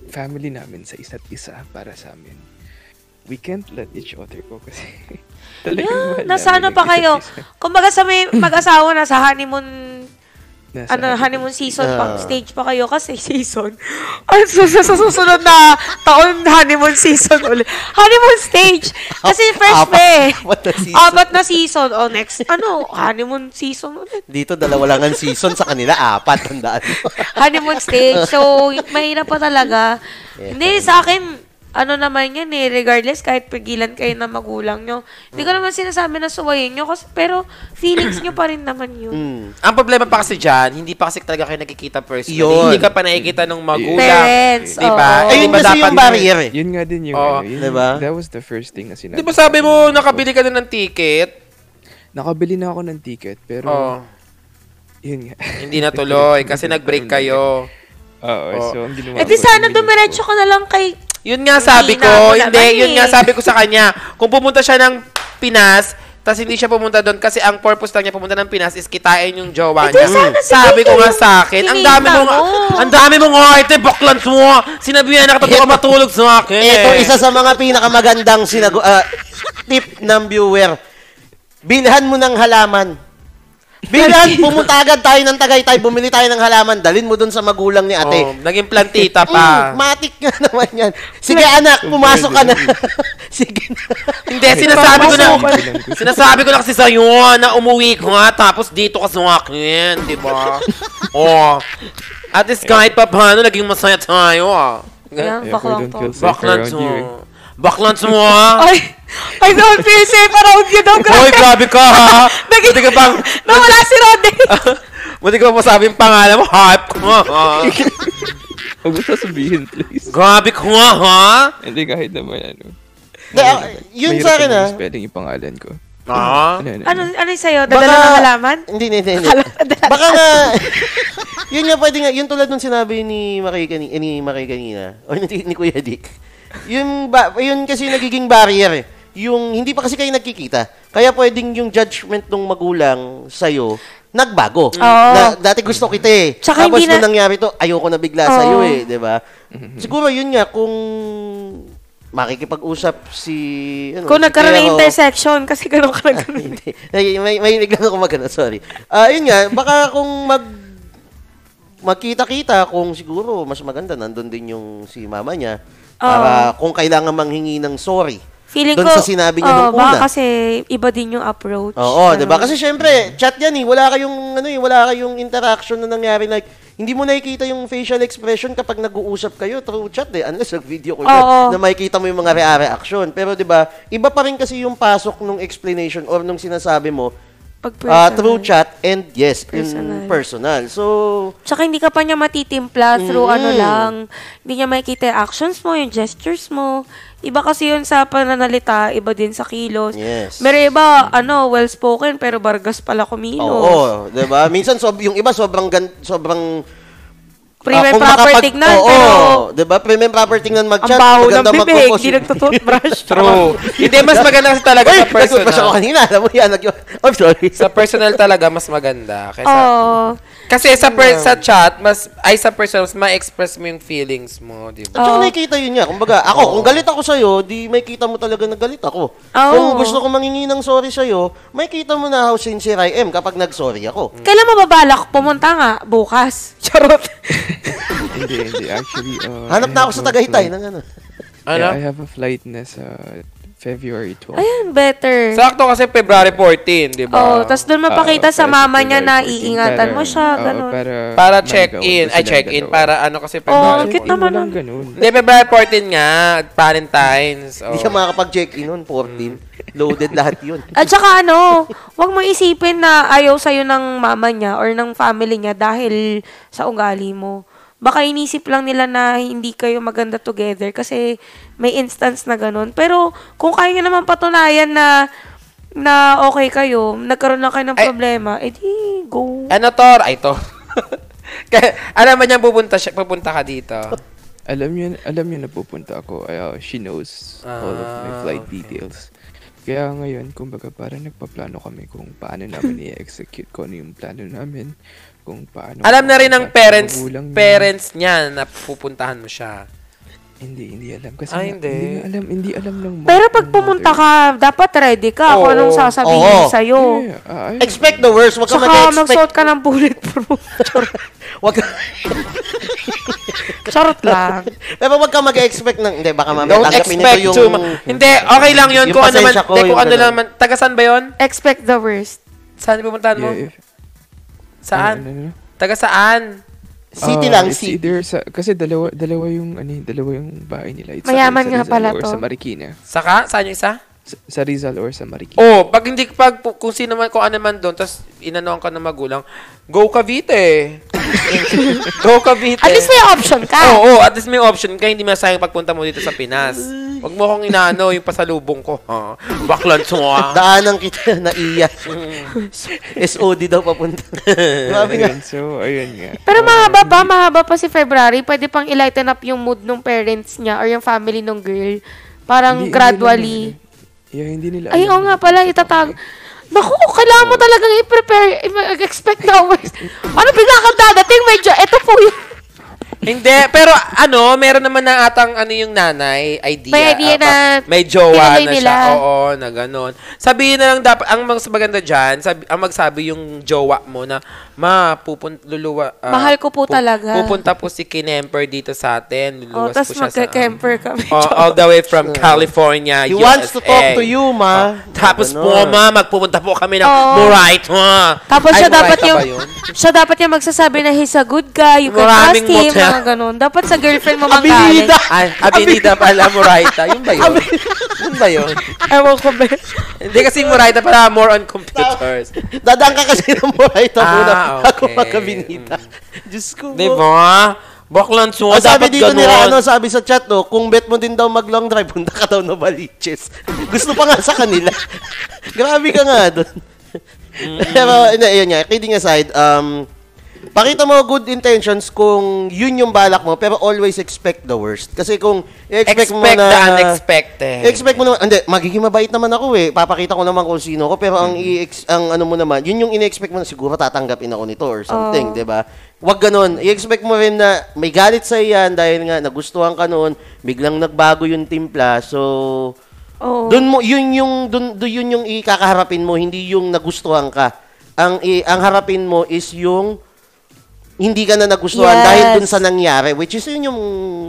family namin sa isa't isa para sa amin. We can't let each other go kasi talagang Yeah, mahal nasa namin ang pa kayo? isa. Kumbaga sa may mag-asawa na sa honeymoon Nasa ano, honeymoon season pa, Ah. stage pa kayo kasi season. Ay, sa, sa, sa susunod na taon, honeymoon season ulit. Honeymoon stage! Kasi fresh pa eh. apat na season. Apat na season. O next, ano, honeymoon season ulit. Dito, dalawa lang ang season. Sa kanila, apat. Tandaan mo. Honeymoon stage. So, mahirap pa talaga. Yeah. Hindi, sa akin, ano naman yan eh, regardless, kahit pigilan kayo ng magulang nyo. Hindi ko naman sinasabi na suwayin nyo, kasi, pero feelings nyo pa rin naman yun. Hmm. Ang problema pa kasi dyan, hindi pa kasi talaga kayo nakikita personally. Yun. Hindi ka pa nakikita ng magulang. Parents, Di ba? oo. Ayun di ba kasi dapat yung barrier eh. Yun nga din yung Oo. ano, yun, Diba? That was the first thing na sinabi. Di ba sa sabi akin mo, nakabili ka na ng ticket? Nakabili na ako ng ticket, pero Oh, yun nga. hindi natuloy kasi nag-break kayo. Oo, Oo. so ang ginawa Eh di ko, sana dumiretso ko. ka na lang kay Yun nga sabi Hindi ko, na ako hindi, naman yun eh. nga sabi ko sa kanya. Kung pumunta siya ng Pinas, tas hindi siya pumunta doon kasi ang purpose lang niya pumunta ng Pinas is kitain yung jowa Eh, niya. sana Sabi ko nga sa akin, ang dami mong, mo. ang dami mong arte, baklans mo. Sinabihan na kita, ka matulog sa akin. Ito isa sa mga pinakamagandang sinago ah, tip ng viewer. Bilhan mo ng halaman. Bilhan, pumunta agad tayo ng Tagaytay, bumili tayo ng halaman, dalhin mo dun sa magulang ni ate. Oh, naging plantita pa. Mm, matik nga naman yan. Sige anak, pumasok ka na. Sige na. Hindi, sinasabi ko na, sinasabi ko na kasi sa'yo na umuwi ka, tapos dito ka sa akin, di ba? oh. At least kahit pa paano, naging masaya tayo, ah. Yeah, don't to. around you. mo. Baklans mo, ah. Ay, I don't feel safe around you daw. Hoy, grabe ka, ha? Naging- Buti ka pang, Nawala si Rodney. buti ka pa masabi yung pangalan mo, hype ka, ha? Huwag mo sasabihin, please. Grabe ka, ha? Hindi kahit naman ano. Di, ah, yun sa akin ah. Spelling yung pangalan ko. Ah? Ano, ano, ano, ano yung sa'yo? Dadala ng halaman? Hindi, hindi, hindi. Ko Baka nga, yun nga pwede nga, yun tulad nung sinabi ni Marie kanina, ni Marie kanina, o ni, ni Kuya Dick. Yun, ba, yun kasi nagiging barrier eh. Yung hindi pa kasi kayo nagkikita. Kaya pwedeng yung judgment ng magulang sa'yo, nagbago. Na, dati gusto kita eh. Tsaka Tapos nung na- nangyari to, ayoko na bigla Oo. sa'yo eh. 'di ba? Siguro yun nga, kung makikipag-usap si... Ano, Kung si nagkaroon ng intersection, kasi ganun ka nagkaroon. hindi. may, may, may biglang ako magana, sorry. Ah, yun nga, baka kung mag magkita-kita kung siguro mas maganda nandun din yung si mama niya para kung kailangan manghingi ng sorry. Feeling Doon ko, sa sinabi niya oh, nung una. baka kasi iba din yung approach. Oo, 'di ba? Kasi syempre, chat 'yan eh. Wala kayong ano eh, wala kayong interaction na nangyari like hindi mo nakikita yung facial expression kapag nag-uusap kayo through chat eh unless sa video call ka, Oo. na makikita mo yung mga rea- reaction. Pero 'di ba, iba pa rin kasi yung pasok nung explanation or nung sinasabi mo Ah, personal. through chat and yes, Personal. in personal. So, Tsaka hindi ka pa niya matitimpla through Mm. ano lang. Hindi niya makikita yung actions mo, yung gestures mo. Iba kasi yun sa pananalita, iba din sa kilos. Yes. Meron iba, ano, well-spoken, pero bargas pala kumilos. oo, 'di ba? Minsan sob yung iba sobrang gan- sobrang Prim ah, and kung proper makapag- tignan, oo, pero 'di ba? Prim and proper tignan ang mag-chat, baho ng bibig, hindi nagtutoothbrush. True. Hindi, mas maganda kasi talaga Uy, sa nagtutbrush ako personal. kanina. Alam mo yan. I'm sorry. Sa personal talaga, mas maganda. Kaysa, Oo. Kasi sa per- sa chat, mas ay sa personal, mas ma-express mo yung feelings mo, di At ba? saka Oo. nakikita yun niya. Kumbaga, ako, kung galit ako sa'yo, di may kita mo talaga na galit ako. Oo. Kung gusto ko mangingi ng sorry sa'yo, may kita mo na how sincere I am kapag nag-sorry ako. Kailan mo babalak pumunta nga? Bukas. Charot. hindi, hindi. Actually, uh, Hanap I na ako have sa a Tagaytay flight- ng ano. Ano? Yeah, I have a flight na sa February 12. Ayan, better. Sakto kasi February 14, di ba? Oh, tapos doon mapakita Ah, sa para mama niya na February 14, iingatan mo para- siya, oo, ganun. para, Para check-in. na Ay, check-in. dalawa. Para ano kasi Oh, February cute Check-in naman mo lang nun. ganun. Hindi, February 14 nga. Valentine's. Oh. Hindi ka makakapag-check-in nun, 14. Loaded lahat yun. At saka ano, wag mo isipin na ayaw sa'yo ng mama niya or ng family niya dahil sa ugali mo. Baka inisip lang nila na hindi kayo maganda together kasi may instance na ganun. Pero kung kaya nyo naman patunayan na na okay kayo, nagkaroon lang kayo ng Ay. problema, edi go. Ano to? Ay, to. Kaya, alam mo niya pupunta, siya, pupunta ka dito. Alam niya, alam niya na pupunta ako. Uh, she knows all of my Ah, flight okay. details. Kaya ngayon, kumbaga parang nagpaplano kami kung paano namin i-execute ko ano yung plano namin. Kung paano... Alam na rin ng parents, parents niya na pupuntahan mo siya. Hindi, hindi alam. Kasi Ah, nga, hindi. nga alam, hindi alam ng mo- Pero pag pumunta mother. ka, dapat ready ka kung Oo. anong sasabihin Oo. sa'yo. Yeah, ah, ayun. Expect the worst. Huwag ka mag-expect. magsuot ka ng bulletproof. Wag ka, Charot lang. pero wag ka mag-expect ng, hindi, baka mamaya Don't tanggapin expect nito yung... much. Hindi, okay lang yun. yung Kung ano man, pasensya ko, hindi, kung yung ano ganun. lang man. Taga saan ba yun? Expect the worst. Saan pupuntahan mo? Yeah, if- Saan? Ano, ano, ano? Taga saan? City Ah, lang, it's city. either sa, kasi dalawa, dalawa yung, ano, eh, dalawa yung bahay nila. It's Mayaman either nga sa Rizal pala or to. sa Marikina. Saka? Saan yung isa? Sa, sa Rizal or sa Marikina. Oh, pag hindi pag kung sino man kung ano man doon, tapos inanoan ka ng magulang, go Cavite. Go Cavite. At least may option ka. Oo, oo, at least may option ka. Hindi masayang pagpunta mo dito sa Pinas. Huwag mo kong inaano yung pasalubong ko. Ha? Baklan mo Daanan kita na iya. SOD daw papunta. Grabe nga. Ayun, so, ayun nga. Pero mahaba pa, mahaba pa si February. Pwede pang i-lighten up yung mood ng parents niya or yung family ng girl. Parang Hindi- gradually. Hindi nila, yeah, hindi nila Ay, oo nga pala, itatag. Naku, kailangan mo talagang i-prepare, i- expect na worst. Ano, bigla kang dadating, medyo, eto po yung... Hindi, pero ano, meron naman na atang ano yung nanay, idea. May idea ah, na pa- may jowa na nila. siya. Oo, na ganun. Sabihin na lang dapat, ang mas maganda dyan, sabi, ang magsabi yung jowa mo na, ma, pupun, luluwa. ah, Mahal ko po talaga." Pupunta po si Kinemper dito sa atin. Oh, Luluwas tapos po siya sa... magka-camper kami. Oh, all the way from California, He USA. wants to talk to you, ma. Oh, tapos po, Ganon. ma, magpupunta po kami ng Oo. Morait, ma. Tapos Ay, siya dapat yung, siya dapat yung magsasabi na he's a good guy, you can Maraming trust him, motel. Mga ganun. Dapat sa girlfriend mo Abilida. manggaling. Ay, Avenida pala, Moraita. Yun ba yun? yun ba yun? Ewan ko ba? Hindi kasi Moraita pala more on computers. Dadaan ka kasi ng Moraita Ah, muna ako okay. magkabinita. Diyos ko. Di ba? Baklan so, Ang sabi dapat dito ganun. ni ano, sabi sa chat, no, kung bet mo din daw mag long drive, punta ka daw na Baliches. Gusto pa nga sa kanila. Grabe ka nga doon. Pero, hindi, yun nga, kidding aside, um, pakita mo good intentions kung yun yung balak mo, pero always expect the worst. Kasi kung i-expect Expect mo na... the unexpected. Expect mo naman, hindi, magiging mabait naman ako eh. Papakita ko naman kung sino ko, pero ang i ang ano mo naman, yun yung ine-expect mo na siguro tatanggapin ako nito or something, Oh. 'di ba? Huwag ganun. I-expect mo rin na may galit sa yan dahil nga nagustuhan ka noon, biglang nagbago yung timpla. So, Oo. doon mo yun yung dun, dun yun yung ikakaharapin mo, hindi yung nagustuhan ka. Ang i, ang harapin mo is yung hindi ka na nagustuhan Yes. dahil dun sa nangyari, which is yun yung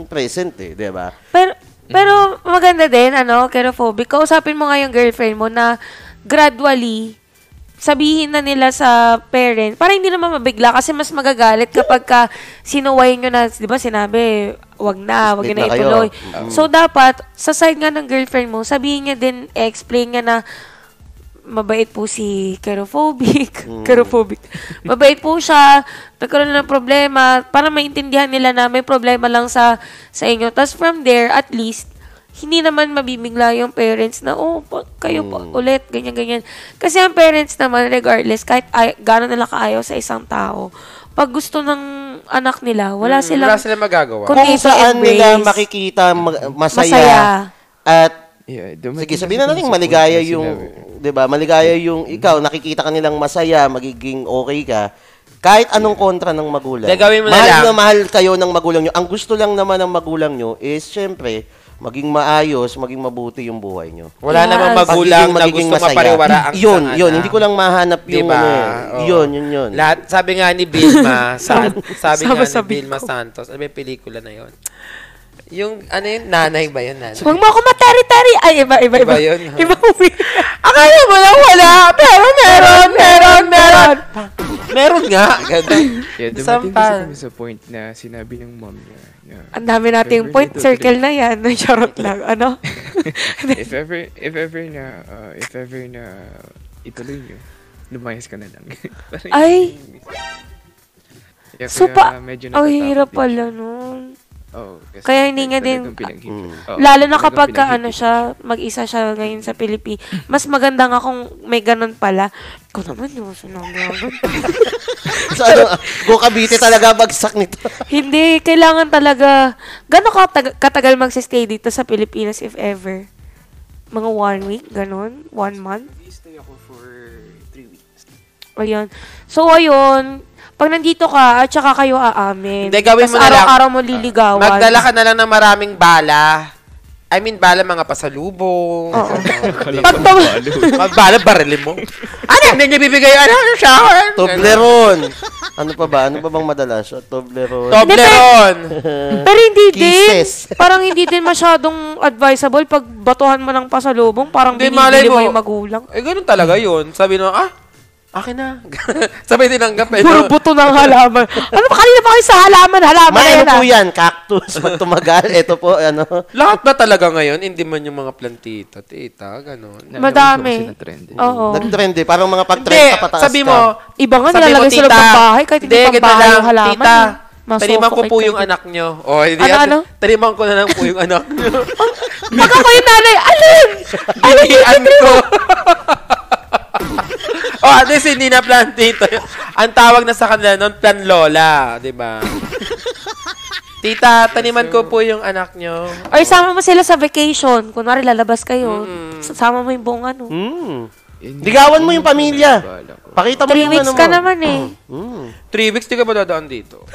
present eh, 'di ba? Pero, pero maganda din, ano, kerophobic. Kausapin mo nga yung girlfriend mo na gradually, sabihin na nila sa parent, para hindi naman mabigla kasi mas magagalit kapag ka sinuway nyo na, di ba sinabi, wag na, wag na na ituloy. Mm. So, dapat, sa side nga ng girlfriend mo, sabihin niya din, explain niya na, mabait po si kerophobic. kerophobic. Mabait po siya. Nagkaroon ng problema. Para maintindihan nila na may problema lang sa sa inyo. Tapos from there, at least, hindi naman mabibigla yung parents na, oh, pa, kayo pa ulit, ganyan, ganyan. Kasi ang parents naman, regardless, kahit ay, gano'n nila kaayaw sa isang tao, pag gusto ng anak nila, wala silang Wala silang magagawa. Kung- saan i-embrace. nila makikita ma- masaya, masaya. at Yeah, Sige, sabihin na natin maligaya yung, 'di ba? Maligaya yung ikaw nakikita ka nilang masaya, magiging okay ka. Kahit anong kontra ng magulang. Gagawin mo na mahal lang. na mahal kayo ng magulang nyo. Ang gusto lang naman ng magulang nyo is, syempre, maging maayos, maging mabuti yung buhay nyo. Wala Yes. namang magulang na Magiging gusto mapariwara ang Yun, isang yun. anak. Hindi ko lang mahanap yung Diba? ano eh. Oo. Yun, yun, yun. Lahat, sabi nga ni Vilma, sa, sabi nga ni sa Vilma Biko. Santos, ano ba yung pelikula na yun? Yung, ano yun, nanay ba yun? Nanay? Huwag mo ako matari-tari. Ay, iba, iba, iba. Iba yun, ha? Iba. Akala mo lang wala, pero meron, meron, meron. Meron nga. Ganun. Yeah, dumating kasi kami sa point na sinabi ng mom niya na Ang dami nating point dito, circle na yan. Charot lang. Ano? if ever if ever na uh, if ever na ituloy nyo, lumayas ka na lang. Ay. yun yung. Yeah, So, pa- medyo Ang hirap pala nun. Oo, kasi Kaya hindi nga talagang din- Mm. Lalo na kapag ka, ano ko siya, mag-isa siya ngayon sa Pilipinas. Mas maganda nga kung may ganun pala. Ikaw naman yung sinabi so, ano, go Cavite talaga bagsak nito. Hindi, kailangan talaga, gano'n katag- katagal magsistay dito sa Pilipinas if ever? Mga one week, ganun? One month? Stay ako for three weeks. Ayun. So, ayun. Pag nandito ka, at saka kayo aamin. Hindi, gawin Tas mo na lang. araw-araw mo liligawan. Magdala ka na lang ng maraming bala. I mean, bala mga pasalubong. Oo. Pag Pag tum- Magbala, barilin mo. Ano? Hindi niya bibigay, ano, ano siya? Toblerone. ano pa ba? Ano pa bang madalas? Toblerone. Toblerone. Pero hindi din. Kisses. Parang hindi din masyadong advisable pag batuhan mo ng pasalubong. Parang Hindi, binibili mo mo. yung magulang. Eh, ganun talaga yun. Sabi mo, ah, Akin na. Sabay tinanggap eh. Puro buto ng halaman. ano ba, kanina pa kayo sa halaman, halaman na May ano po ah. yan, cactus. Pag tumagal, ito po, ano. Lahat ba talaga ngayon? Hindi man yung mga plantita, tita, gano'n. Madami. Oo. Nag-trend eh. Parang mga pag-trend ka pataas sabi ka. mo, Iba nga nilalagay sa loob ng bahay kahit hindi pang ganito bahay lang, yung halaman. Tita, eh. Taniman ko po yung kayo. anak nyo. O, hindi, Ano, ano? Taniman ko na lang po yung anak nyo. Pag ako yung nanay, alin? Binian ko. Oh, at least hindi na plan tito. Ang tawag na sa kanila noon, plan lola. di ba? Tita, taniman ko po yung anak nyo. Or sama mo sila sa vacation. Kunwari, lalabas kayo. Sama mo yung buong ano. Hmm. Yun Ligawan mo yung pamilya. Pakita mo Three yung weeks ano ka mo. naman eh. Hmm. Three weeks, di ka ba dadaan dito?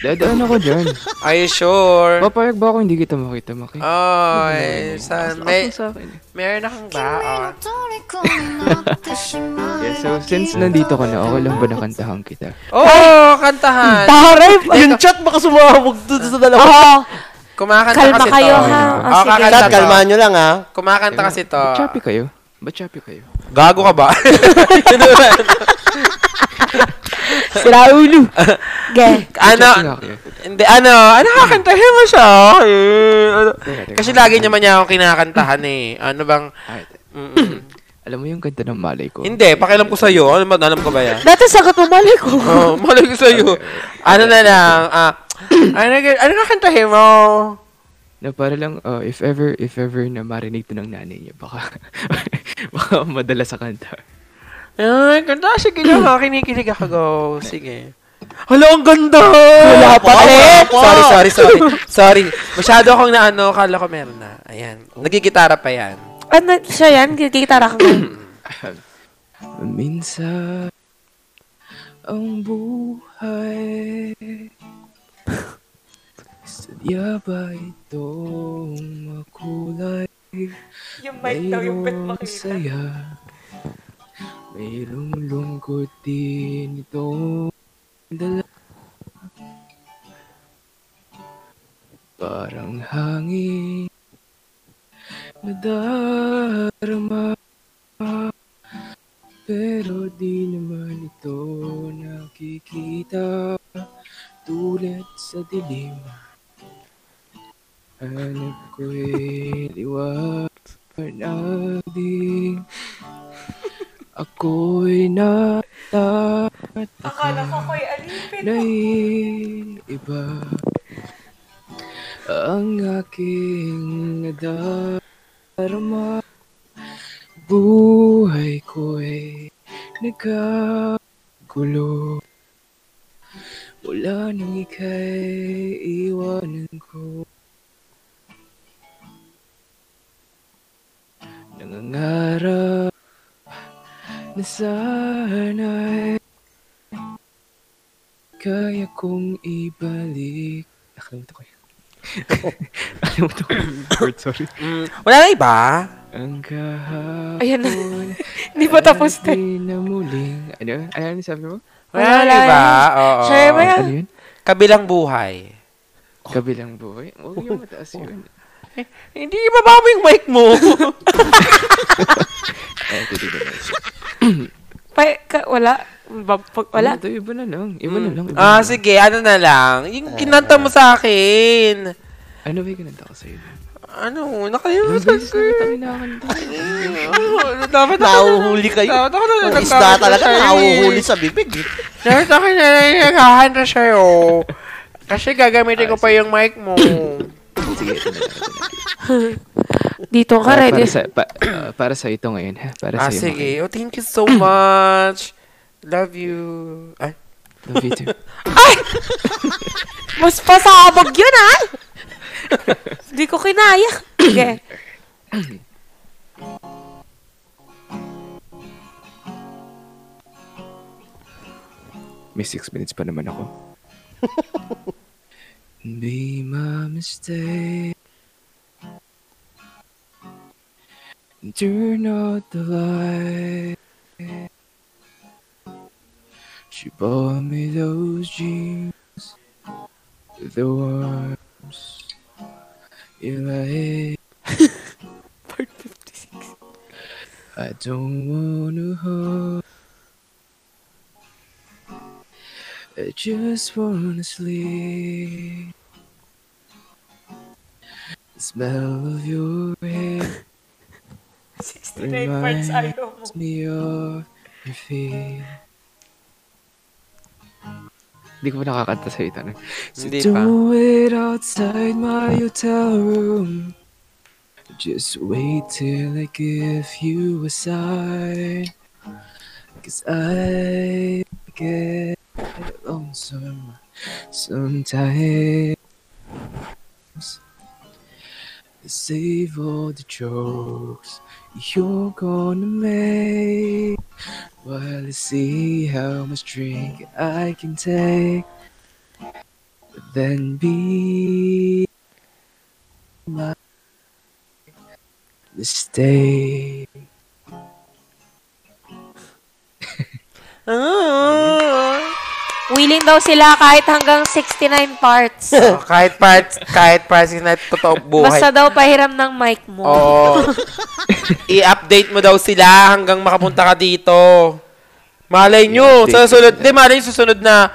Dadaan ako dyan. Are you sure? Papayag ba ako hindi kita makita, Maki? Ay, sa, may, meron akong baon. Yeah, so since nandito ka na, okay lang ba nakantahan kita? Oo, oh, kantahan. Taray! Yung chat baka sumabog doon sa dalawa. Oo. Kumakanta Kalma kasi kayo, to. ha? Ah, sige. kakanta Chat, to. kalmahan nyo lang ha. Kumakanta kasi to. Ba't choppy kayo? Ba't choppy kayo? Gago ka ba? Sira ulo. Ge. ano? Choppy nga kayo. Hindi, ano? Ano kakantahin mo siya? Eh, ano? Teka, teka. Kasi lagi naman niya akong kinakantahan eh. Ano bang... Ay, Mm-mm. Alam mo yung kanta ng malay ko? Hindi, pakialam ko sa'yo. Ano ba? Alam ko ba yan? Dati sagot mo, mali ko. Oo, oh, malay ko sa'yo. Ano na lang, ah... ano, ano kakantahin mo? Na para lang, uh, if ever, if ever na marinig to ng nanay niya, baka, baka madala sa kanta. Ay, ganda. Sige na nga, kinikilig ako. Go. Sige. Hala, ang ganda! Wala pa, te. Sorry, sorry, sorry. sorry. Masyado akong naano, kala ko meron na. Ayan. Nagigitara pa yan. Ano siya yan? Gitara ka. Minsan, ang buhay Sadya ba itong makulay? Yung Mayroong saya Mayroong lungkot din itong dala Parang hangin Nadarama Pero di naman ito nakikita Tulad sa dilim. Hanap ko'y liwanag din. Ako'y natataka Akala ko ko'y alipin. dahil iba ang aking nadarama buhay ko'y nagkagulo mula nang ika'y iwanan ko nangangarap na sana'y kaya kong ibalik. Nakalimutan ko yun. Nakalimutan ko yung word, sorry. Mm, wala na iba? Ang kahapon. Ayan na. Hindi pa tapos, te. Di na muling. Ano? Ano yung sabi mo? Wala, Wala na iba? Oo. Share mo yan. Ano yun? Kabilang buhay. Kabilang buhay? Huwag yung mataas yun. Hindi, ibaba mo yung mic mo. Eh, na. Pa, ka, wala. Pag, wala. Ito, iba na lang. Iba na lang. Iba ah, na lang. sige, ano na lang. Yung kinanta mo sa akin. Ano ba yung kinanta ko sa'yo? Ano, nakalimutan ko. Ano, Dapat ako Nahuhuli kayo. Dapat ako na Ang isda talaga, sa'yo nahuhuli sa bibig. eh. Dapat ako na naghahanda sa'yo. Kasi gagamitin ko pa yung mic mo. Sige. Dito ka, ready. para, sa, pa, ah, para sa ito ngayon? Para ah, sa sige. Oh, thank you so much. Love you. Ay, Love you too. Mas pasabog yun, ha? Hindi ko kinaya. Sige. May six minutes pa naman ako. Be my mistake. Turn out the light. She bought me those jeans with the worms. You like. Part 56. I don't wanna hurt I just wanna sleep. The smell of your hair 69 parts ayaw mo. reminds me of your feet. Hindi ko pa nakakanta sa ito. Hindi pa. don't wait outside my hotel room. Just wait till I give you a sign. Cause I get lonesome sometimes. Save all the jokes you're gonna make while I see how much drink I can take. Then be my mistake. Willing daw sila kahit hanggang 69 parts. Oh, kahit parts, kahit parts na totoo buhay. Basta daw pahiram ng mic mo. Oo. I-update mo daw sila hanggang makapunta ka dito. Malay nyo, sa susunod, di malay susunod na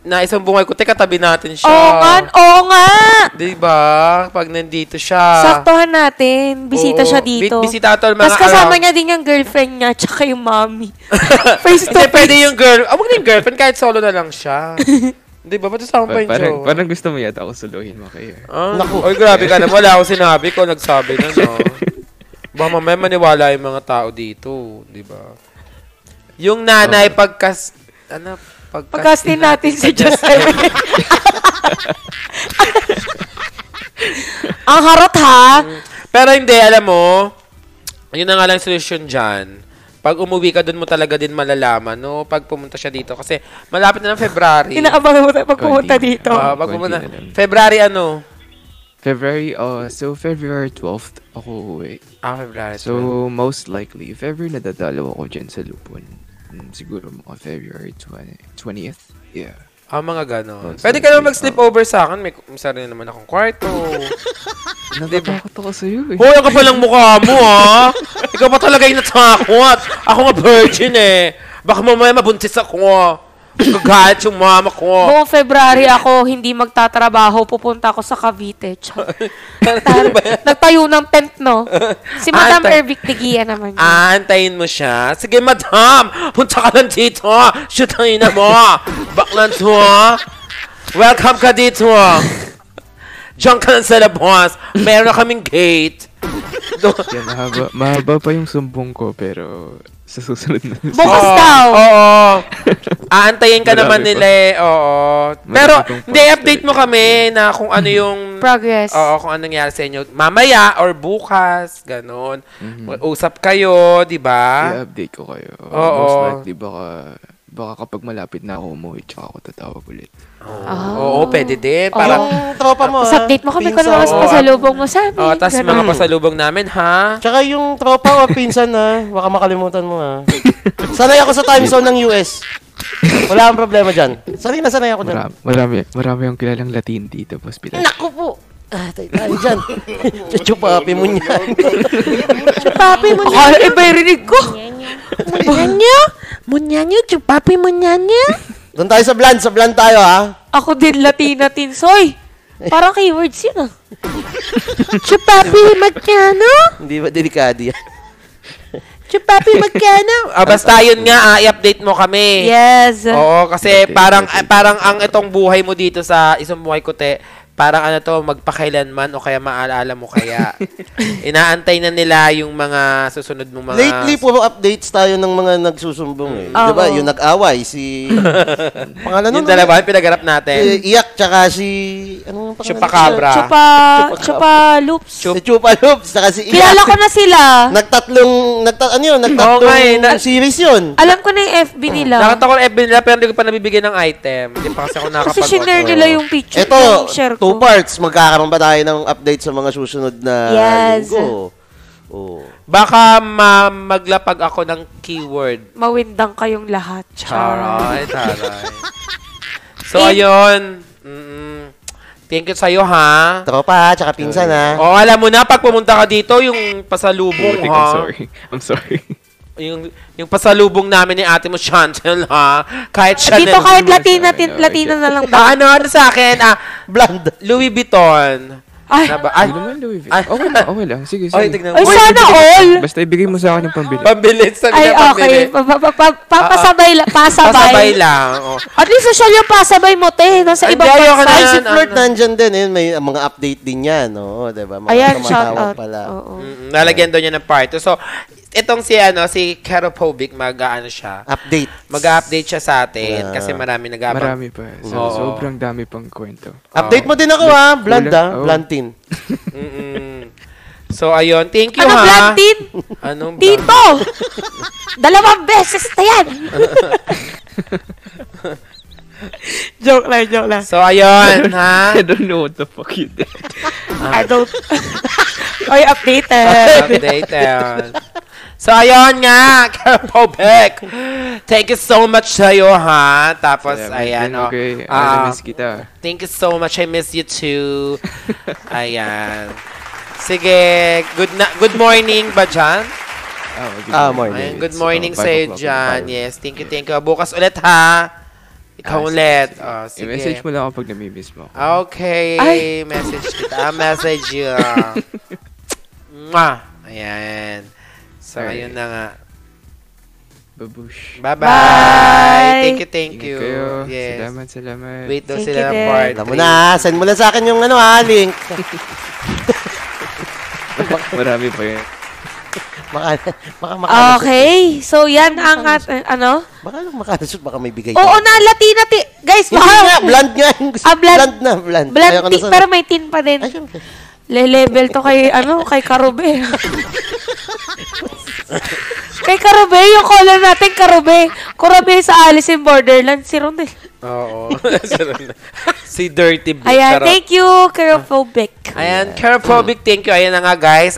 na isang bungay ko, teka, tabi natin siya. Oo nga, oo nga. Di ba? Pag nandito siya. Saktuhan natin. Bisita Oo. siya dito. Bi- bisita to, mga Tapos kasama around. niya din yung girlfriend niya, tsaka yung mommy. Face to Hindi, face. pwede yung girl. Ah, wag na yung girlfriend, kahit solo na lang siya. Di ba? Ba't kasama pa Pa- yung parang, jowa? parang gusto mo yata ako suluhin mo kayo. Ah, Naku. Oy, grabe ka na. Wala akong sinabi ko. Nagsabi na, no? Baka mamaya maniwala yung mga tao dito. Di ba? Yung nanay, pagkas... Ano? Pagkas, Pagkastin natin si Joseph. Ang harot ha. Pero hindi, alam mo, yun na nga lang solusyon dyan. Pag umuwi ka, doon mo talaga din malalaman, no? Pag pumunta siya dito. Kasi malapit na ng February. Inaabangan mo tayo pag pumunta dito. Ah, pag pumunta. February ano? February, uh, so February 12th ako uwi. Ah, February. So, most likely, ever nadadalaw ako dyan sa Lupon, mm, siguro mga February 20, 20th. Yeah. Ah, mga ganon. Oh, Pwede ka naman mag-sleep over sa akin. May, may sarili naman akong kwarto. Natatakot ako sa'yo eh. Hoy, ang kapal ng mukha mo, ha? Ikaw pa talaga yung natakot. Ako nga virgin, eh. Baka mamaya mabuntis ako. Gagalit yung mama ko. Buong February ako hindi magtatrabaho, pupunta ako sa Cavite. Ano Nagtayo ng tent, no? Si Madam Ah, ta- Ervic Tigia naman yun. Aantayin mo siya. Sige, madam. Punta ka lang dito. Shoot ang ina mo. Baklan to. Welcome ka dito. Diyan ka lang sa labas. Meron na kaming gate. Do- Yan, mahaba, mahaba pa yung sumbong ko, pero sa susunod na. Bukas Oo, daw. Oo. Aantayin ka naman pa. nila eh. Oo. Pero, pang hindi, parts update mo kami na kung ano yung... Progress. Oo, kung anong nangyari sa inyo. Mamaya or bukas. Ganon. Mhm. Usap kayo, di ba? I-update ko kayo. Oo. Most likely, baka, baka kapag malapit na ako umuwi, tsaka ako tatawag ulit. Ah. Oo, pwede din. Para, Yung tropa mo, Tapos ha? update mo kami kung Pinsan. ano mas Oo. pasalubong mo sa amin. Oh, tas Ganun. mga pasalubong namin, ha? Tsaka yung tropa o pinsan na, baka makalimutan mo ha. Sanay ako sa time zone ng US. Wala kang problema dyan. Sanay na sanay ako dyan. Marami, marami, marami yung kilalang Latin dito, hospital. Naku po! Ah, tayo tayo dyan. Chuchupapi mo niyan. Papi mo Akala iba yung rinig ko. Munyanya? Munyanya? Chupapi munyanya? Doon tayo sa bland. Sa bland tayo ha. Ako din Latina Tinsoy. Parang keywords yun ah. Chupapi magkano? Hindi ba delikado yan? Chupapi magkano? ah, basta yun nga, ah, i-update mo kami. Yes. Oo, kasi parang ah, parang ang itong buhay mo dito sa isang buhay ko te, parang ano to, magpakailanman o kaya maalala mo kaya. Inaantay na nila yung mga susunod mong mga... Lately, puro updates tayo ng mga nagsusumbong eh. Oo. Di ba? Yung nag-away, si... Pangalan nun? yung dalawa, yung pinagarap natin. Eh, iyak, tsaka si... Ano ang pangalan? Chupacabra. Chupa, chupa loops. Chup- Si Chupa Loops, tsaka si Iyak. Kilala ko na sila. Nagtatlong, nagtat, ano yun? Nagtatlong Oo nga eh, na- series yun. Alam ko na yung FB nila. Nakita ko ng FB nila pero hindi ko pa nabibigyan ng item. Hindi pa kasi ako Kasi nakapag shinare nila yung picture Ito, share two ko. parts. Magkakaroon ba tayo ng update sa mga susunod na Yes. linggo? Oh. Baka ma- maglapag ako ng keyword. Mawindang kayong lahat. Charay, taray. So, Eh, ayun. Mm, thank you sa'yo, ha? Tropa, tsaka pinsan ha. O, alam mo na, pag pumunta ka dito, yung pasalubong, Putik, ha? I'm sorry. I'm sorry. Yung, yung pasalubong namin ni ate mo, Chantel, ha? Kahit Chanel. Dito kahit Latina, sa tin, ano, Latina na lang ba? ano, ano sa akin? Ah, Bland. Louis Vuitton. Ay, Na ba? Ay, Hindi naman, Louis V. Ay. Okay lang, okay lang. Sige, sige. Ay, tignan mo. ay sana all! Basta ibigay mo sa akin yung pambili. Pambili. Sabi Ay, na pambili. okay. Pa, pa, pa, pa, papasabay, la- pasabay. Pasabay lang. Oh. At least social yung pasabay mo, te. Nasa Ay, ibang di, ayoko bansa. Ay, Ayan, si Flirt ano. nandyan din. Yun, may uh, mga update din yan. Oo, diba? Mga Ayan, shout out. Pala. Oo. Mm, Lalagyan daw niya ng part. So, itong si, ano, si Keropovic, mag-ano siya. Update. Mag-update siya sa atin Ah. kasi marami nag-abang. Marami pa. So, Oo. sobrang dami pang kwento. Update mo din ako ha. Bland ha. Oo. Blantin. Mm-mm. So, ayun. Thank you, Ano, ha? Blantin? Anong Tito! Dalawang beses na yan! joke lang, joke lang. So, ayun, ha? I don't know what the fuck you did. I don't... Oy, updated. Updated. So, ayun nga, Keropovic. Thank you so much sa'yo, ha? Tapos, Salamat ayan, din, oh. Okay, Ah, I miss kita. Thank you so much. I miss you too. Ayan. Sige, good na good morning ba dyan? Oh, good Ah, morning. morning. Ayan, good morning oh, sa'yo dyan. morning. Yes, thank you, thank you. Bukas ulit ha. Ikaw Ah, ulit. sige. Oh, sige. I-message mo lang ako pag namimiss mo. ako. Okay, Ay. message kita. Ah, message you. Mwah. Ayan. So, Alright. ayun na nga. Babush. Bye-bye. Bye. Thank you, thank Ingat you. kayo. Yes. Salamat, salamat. Wait daw Thank sila you ng din. part Alam mo three. na. Send mo lang sa akin yung ano ha. Link. Marami pa yan. Baka, baka makalasot. Okay. So, yan ang at, ano? Baka lang makalasot. Baka may bigay. Oo na, Latina. Ti guys, Hindi baka... nga. Bland nga. Yung gusto- Ah, bland. Bland na. Bland. Bland Ayaw ko na ti- sa- pero may tin pa din. Ay, syempre. Le-level to kay, ano, kay Karube. kay Karube, yung caller natin, Karube. Karube sa Alice in Borderland, si Rondel. Oo. si Dirty Blue. Ayan, thank you, Kerophobic. Ayan, Kerophobic, thank you. Ayan na nga, guys.